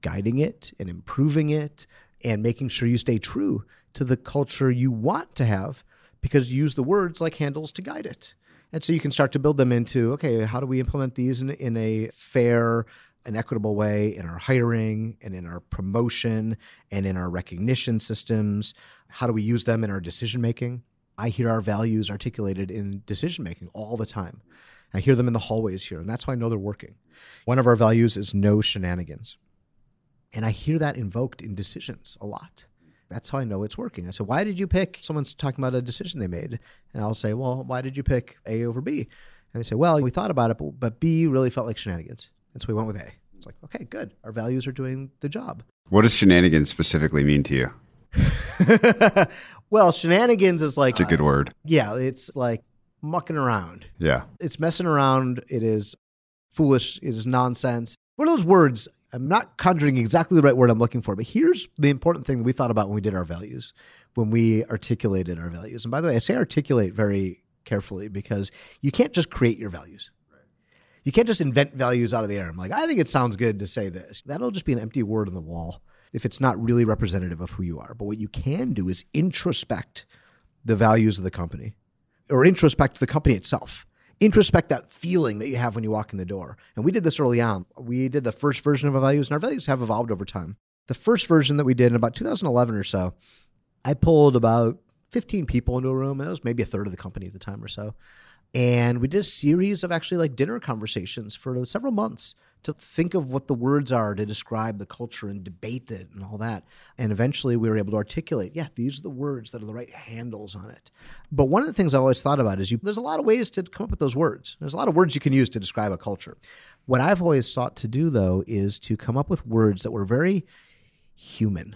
guiding it and improving it and making sure you stay true to the culture you want to have because you use the words like handles to guide it. And so you can start to build them into okay, how do we implement these in, in a fair, an equitable way in our hiring and in our promotion and in our recognition systems? How do we use them in our decision making? I hear our values articulated in decision making all the time. I hear them in the hallways here, and that's why I know they're working. One of our values is no shenanigans. And I hear that invoked in decisions a lot. That's how I know it's working. I said, Why did you pick? Someone's talking about a decision they made. And I'll say, Well, why did you pick A over B? And they say, Well, we thought about it, but, but B really felt like shenanigans. And so we went with A. It's like, okay, good. Our values are doing the job. What does shenanigans specifically mean to you? well, shenanigans is like It's a good word. yeah, it's like mucking around. Yeah. It's messing around. It is foolish. It is nonsense. One of those words, I'm not conjuring exactly the right word I'm looking for, but here's the important thing that we thought about when we did our values, when we articulated our values. And by the way, I say articulate very carefully because you can't just create your values. You can't just invent values out of the air. I'm like, I think it sounds good to say this. That'll just be an empty word on the wall if it's not really representative of who you are. But what you can do is introspect the values of the company or introspect the company itself. Introspect that feeling that you have when you walk in the door. And we did this early on. We did the first version of our values, and our values have evolved over time. The first version that we did in about 2011 or so, I pulled about 15 people into a room. That was maybe a third of the company at the time or so. And we did a series of actually like dinner conversations for several months to think of what the words are to describe the culture and debate it and all that. And eventually we were able to articulate, yeah, these are the words that are the right handles on it. But one of the things I always thought about is you there's a lot of ways to come up with those words. There's a lot of words you can use to describe a culture. What I've always sought to do though is to come up with words that were very human.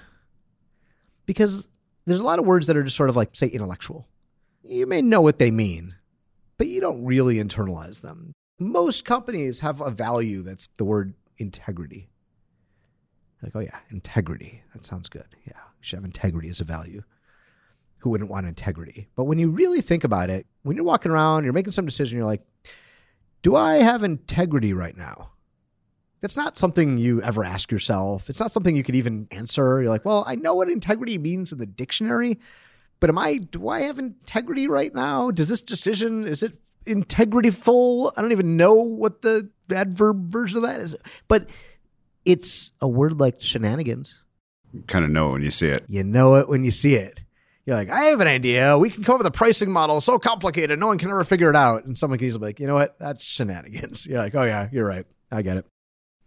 Because there's a lot of words that are just sort of like say intellectual. You may know what they mean, but you don't really internalize them. Most companies have a value that's the word integrity. Like, oh yeah, integrity. That sounds good. Yeah, we should have integrity as a value. Who wouldn't want integrity? But when you really think about it, when you're walking around, you're making some decision, you're like, do I have integrity right now? That's not something you ever ask yourself. It's not something you could even answer. You're like, well, I know what integrity means in the dictionary, but am I do I have integrity right now? Does this decision is it integrity full? I don't even know what the adverb version of that is. But it's a word like shenanigans. You kind of know it when you see it. You know it when you see it. You're like, I have an idea. We can come up with a pricing model so complicated, no one can ever figure it out. And someone can easily be like, you know what? That's shenanigans. You're like, oh yeah, you're right. I get it.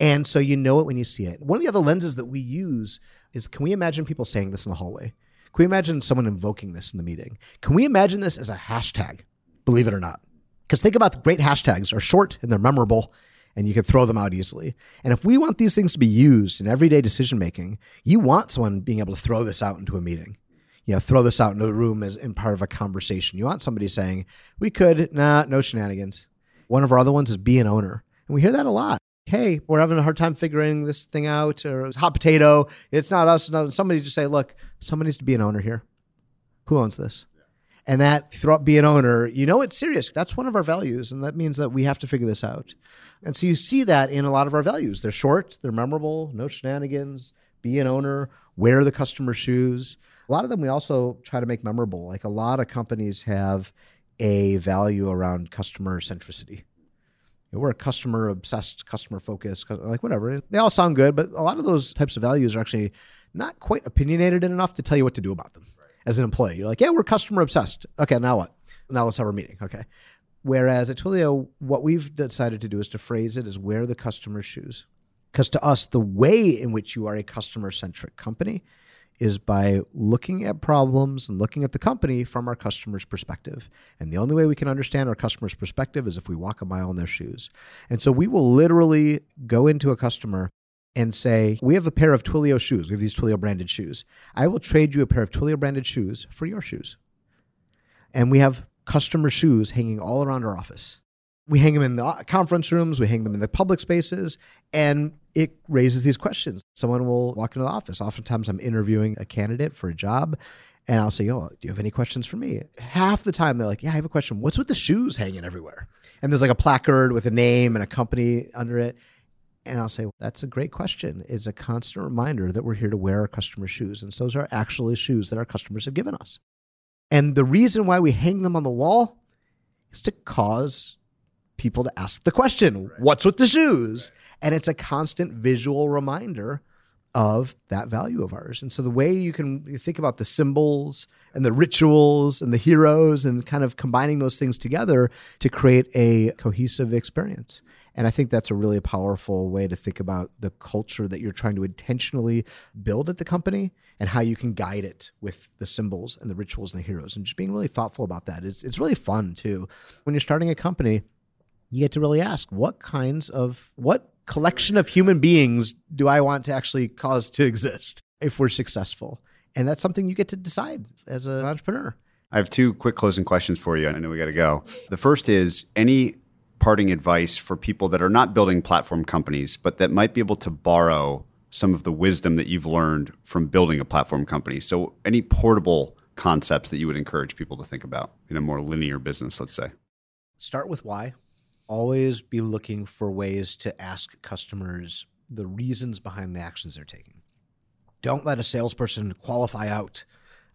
And so you know it when you see it. One of the other lenses that we use is can we imagine people saying this in the hallway? Can we imagine someone invoking this in the meeting? Can we imagine this as a hashtag? Believe it or not. Because think about the great hashtags are short and they're memorable and you can throw them out easily. And if we want these things to be used in everyday decision making, you want someone being able to throw this out into a meeting. You know, throw this out into a room as in part of a conversation. You want somebody saying, "We could, nah, no shenanigans." One of our other ones is be an owner, and we hear that a lot. Hey, we're having a hard time figuring this thing out, or it's hot potato. It's not us. Not somebody just say, "Look, somebody needs to be an owner here. Who owns this?" And that throw up be an owner, you know it's serious. That's one of our values, and that means that we have to figure this out. And so you see that in a lot of our values. They're short, they're memorable, no shenanigans, be an owner, wear the customer shoes. A lot of them we also try to make memorable. Like a lot of companies have a value around customer centricity. You know, we're a customer obsessed, customer focused, like whatever. They all sound good, but a lot of those types of values are actually not quite opinionated enough to tell you what to do about them as an employee. You're like, yeah, we're customer obsessed. Okay, now what? Now let's have our meeting. Okay. Whereas at Twilio, what we've decided to do is to phrase it as wear the customer's shoes. Because to us, the way in which you are a customer centric company is by looking at problems and looking at the company from our customer's perspective. And the only way we can understand our customer's perspective is if we walk a mile in their shoes. And so we will literally go into a customer and say, We have a pair of Twilio shoes. We have these Twilio branded shoes. I will trade you a pair of Twilio branded shoes for your shoes. And we have customer shoes hanging all around our office. We hang them in the uh, conference rooms, we hang them in the public spaces, and it raises these questions. Someone will walk into the office. Oftentimes, I'm interviewing a candidate for a job, and I'll say, Oh, do you have any questions for me? Half the time, they're like, Yeah, I have a question. What's with the shoes hanging everywhere? And there's like a placard with a name and a company under it. And I'll say, well, that's a great question. It's a constant reminder that we're here to wear our customers' shoes. And those are actually shoes that our customers have given us. And the reason why we hang them on the wall is to cause people to ask the question, what's with the shoes? And it's a constant visual reminder of that value of ours. And so the way you can you think about the symbols and the rituals and the heroes and kind of combining those things together to create a cohesive experience. And I think that's a really powerful way to think about the culture that you're trying to intentionally build at the company and how you can guide it with the symbols and the rituals and the heroes and just being really thoughtful about that. It's, it's really fun too. When you're starting a company, you get to really ask what kinds of, what collection of human beings do I want to actually cause to exist if we're successful? And that's something you get to decide as an entrepreneur. I have two quick closing questions for you. I know we got to go. The first is any parting advice for people that are not building platform companies, but that might be able to borrow some of the wisdom that you've learned from building a platform company? So, any portable concepts that you would encourage people to think about in a more linear business, let's say? Start with why. Always be looking for ways to ask customers the reasons behind the actions they're taking. Don't let a salesperson qualify out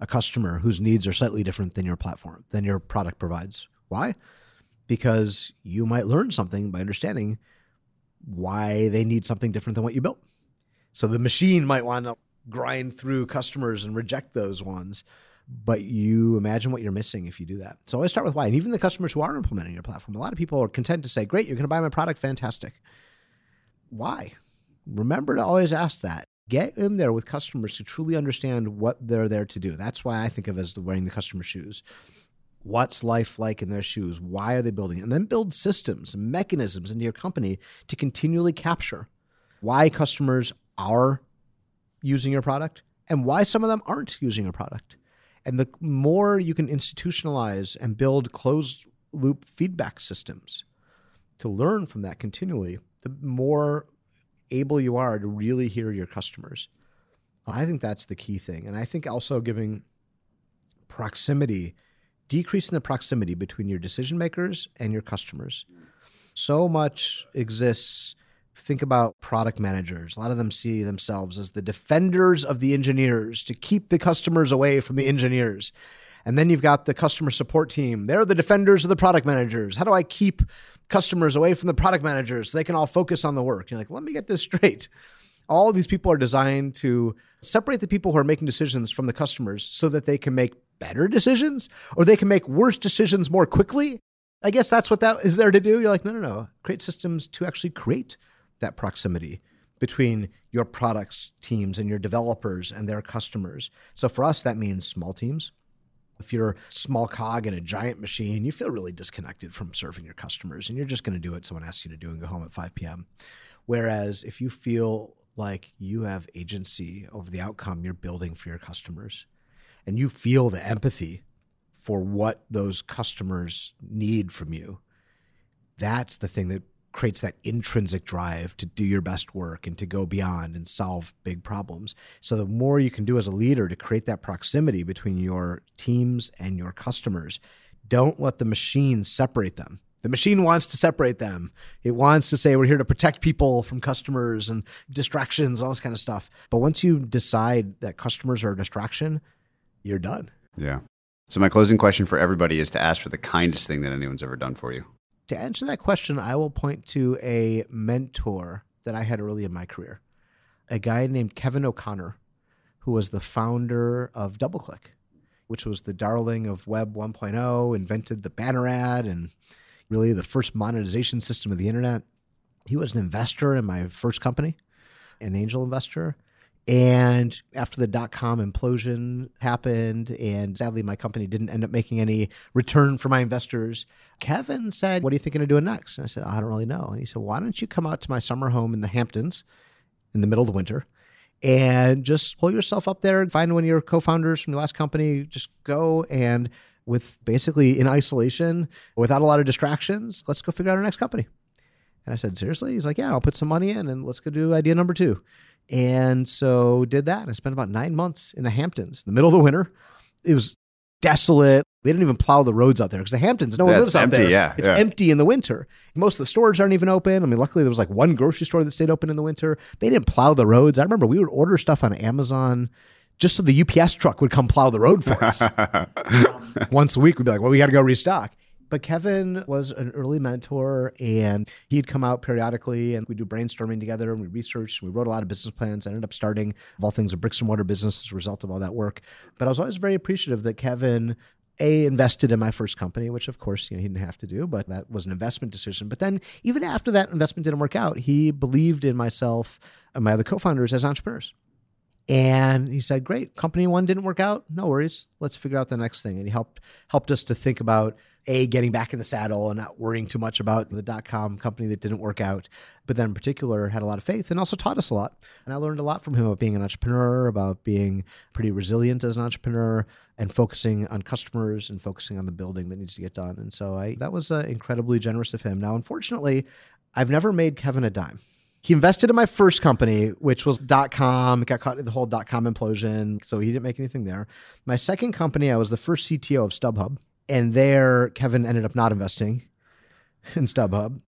a customer whose needs are slightly different than your platform, than your product provides. Why? Because you might learn something by understanding why they need something different than what you built. So the machine might want to grind through customers and reject those ones, but you imagine what you're missing if you do that. So always start with why. And even the customers who are implementing your platform, a lot of people are content to say, Great, you're going to buy my product, fantastic. Why? Remember to always ask that. Get in there with customers to truly understand what they're there to do. That's why I think of as wearing the customer shoes what's life like in their shoes? Why are they building? It? and then build systems and mechanisms into your company to continually capture why customers are using your product and why some of them aren't using your product. And the more you can institutionalize and build closed loop feedback systems to learn from that continually the more able you are to really hear your customers. I think that's the key thing. And i think also giving proximity decreasing the proximity between your decision makers and your customers. So much exists. Think about product managers. A lot of them see themselves as the defenders of the engineers to keep the customers away from the engineers. And then you've got the customer support team. They're the defenders of the product managers. How do I keep customers away from the product managers so they can all focus on the work? You're like, let me get this straight. All these people are designed to separate the people who are making decisions from the customers so that they can make better decisions or they can make worse decisions more quickly. I guess that's what that is there to do. You're like, no, no, no. Create systems to actually create that proximity between your products teams and your developers and their customers. So for us, that means small teams. If you're a small cog in a giant machine, you feel really disconnected from serving your customers and you're just going to do what someone asks you to do and go home at 5 p.m. Whereas if you feel like you have agency over the outcome you're building for your customers, and you feel the empathy for what those customers need from you, that's the thing that creates that intrinsic drive to do your best work and to go beyond and solve big problems. So the more you can do as a leader to create that proximity between your teams and your customers, don't let the machine separate them. The machine wants to separate them. It wants to say we're here to protect people from customers and distractions, all this kind of stuff. But once you decide that customers are a distraction, you're done. Yeah. So my closing question for everybody is to ask for the kindest thing that anyone's ever done for you. To answer that question, I will point to a mentor that I had early in my career, a guy named Kevin O'Connor, who was the founder of DoubleClick, which was the darling of Web 1.0, invented the banner ad and really the first monetization system of the internet. He was an investor in my first company, an angel investor. And after the dot com implosion happened, and sadly my company didn't end up making any return for my investors, Kevin said, What are you thinking of doing next? And I said, I don't really know. And he said, Why don't you come out to my summer home in the Hamptons in the middle of the winter and just pull yourself up there and find one of your co founders from your last company? Just go and with basically in isolation, without a lot of distractions, let's go figure out our next company. And I said, Seriously? He's like, Yeah, I'll put some money in and let's go do idea number two. And so did that. I spent about nine months in the Hamptons in the middle of the winter. It was desolate. They didn't even plow the roads out there because the Hamptons, no one lives out there. yeah, it's yeah. empty in the winter. Most of the stores aren't even open. I mean, luckily there was like one grocery store that stayed open in the winter. They didn't plow the roads. I remember we would order stuff on Amazon just so the UPS truck would come plow the road for us. Um, once a week, we'd be like, well, we got to go restock. But Kevin was an early mentor and he'd come out periodically and we'd do brainstorming together and we researched, and we wrote a lot of business plans. I ended up starting, of all things, a bricks and mortar business as a result of all that work. But I was always very appreciative that Kevin a invested in my first company, which of course you know, he didn't have to do, but that was an investment decision. But then even after that investment didn't work out, he believed in myself and my other co-founders as entrepreneurs. And he said, "Great, company one didn't work out. No worries. Let's figure out the next thing." And he helped helped us to think about a getting back in the saddle and not worrying too much about the dot com company that didn't work out. But then, in particular, had a lot of faith and also taught us a lot. And I learned a lot from him about being an entrepreneur, about being pretty resilient as an entrepreneur, and focusing on customers and focusing on the building that needs to get done. And so I that was uh, incredibly generous of him. Now, unfortunately, I've never made Kevin a dime he invested in my first company, which was dot com. It got caught in the whole dot com implosion, so he didn't make anything there. My second company, I was the first CTO of StubHub, and there Kevin ended up not investing in StubHub.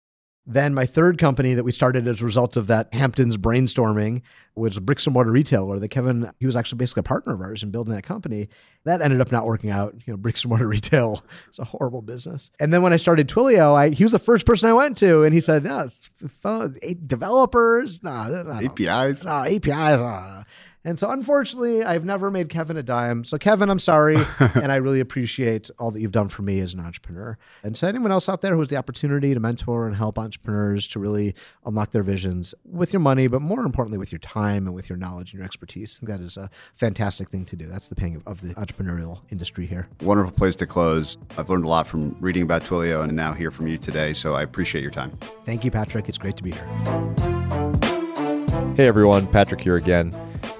Then my third company that we started as a result of that Hamptons brainstorming was a bricks and mortar retailer that Kevin, he was actually basically a partner of ours in building that company. That ended up not working out. You know, bricks and mortar retail is a horrible business. And then when I started Twilio, I, he was the first person I went to and he said, no, it's phone, developers, no, no, no APIs. No, APIs. No. And so, unfortunately, I've never made Kevin a dime. So, Kevin, I'm sorry. and I really appreciate all that you've done for me as an entrepreneur. And to anyone else out there who has the opportunity to mentor and help entrepreneurs to really unlock their visions with your money, but more importantly, with your time and with your knowledge and your expertise, that is a fantastic thing to do. That's the paying of, of the entrepreneurial industry here. Wonderful place to close. I've learned a lot from reading about Twilio and now hear from you today. So, I appreciate your time. Thank you, Patrick. It's great to be here. Hey, everyone. Patrick here again.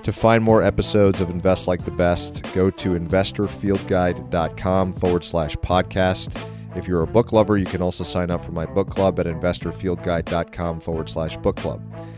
To find more episodes of Invest Like the Best, go to investorfieldguide.com forward slash podcast. If you're a book lover, you can also sign up for my book club at investorfieldguide.com forward slash book club.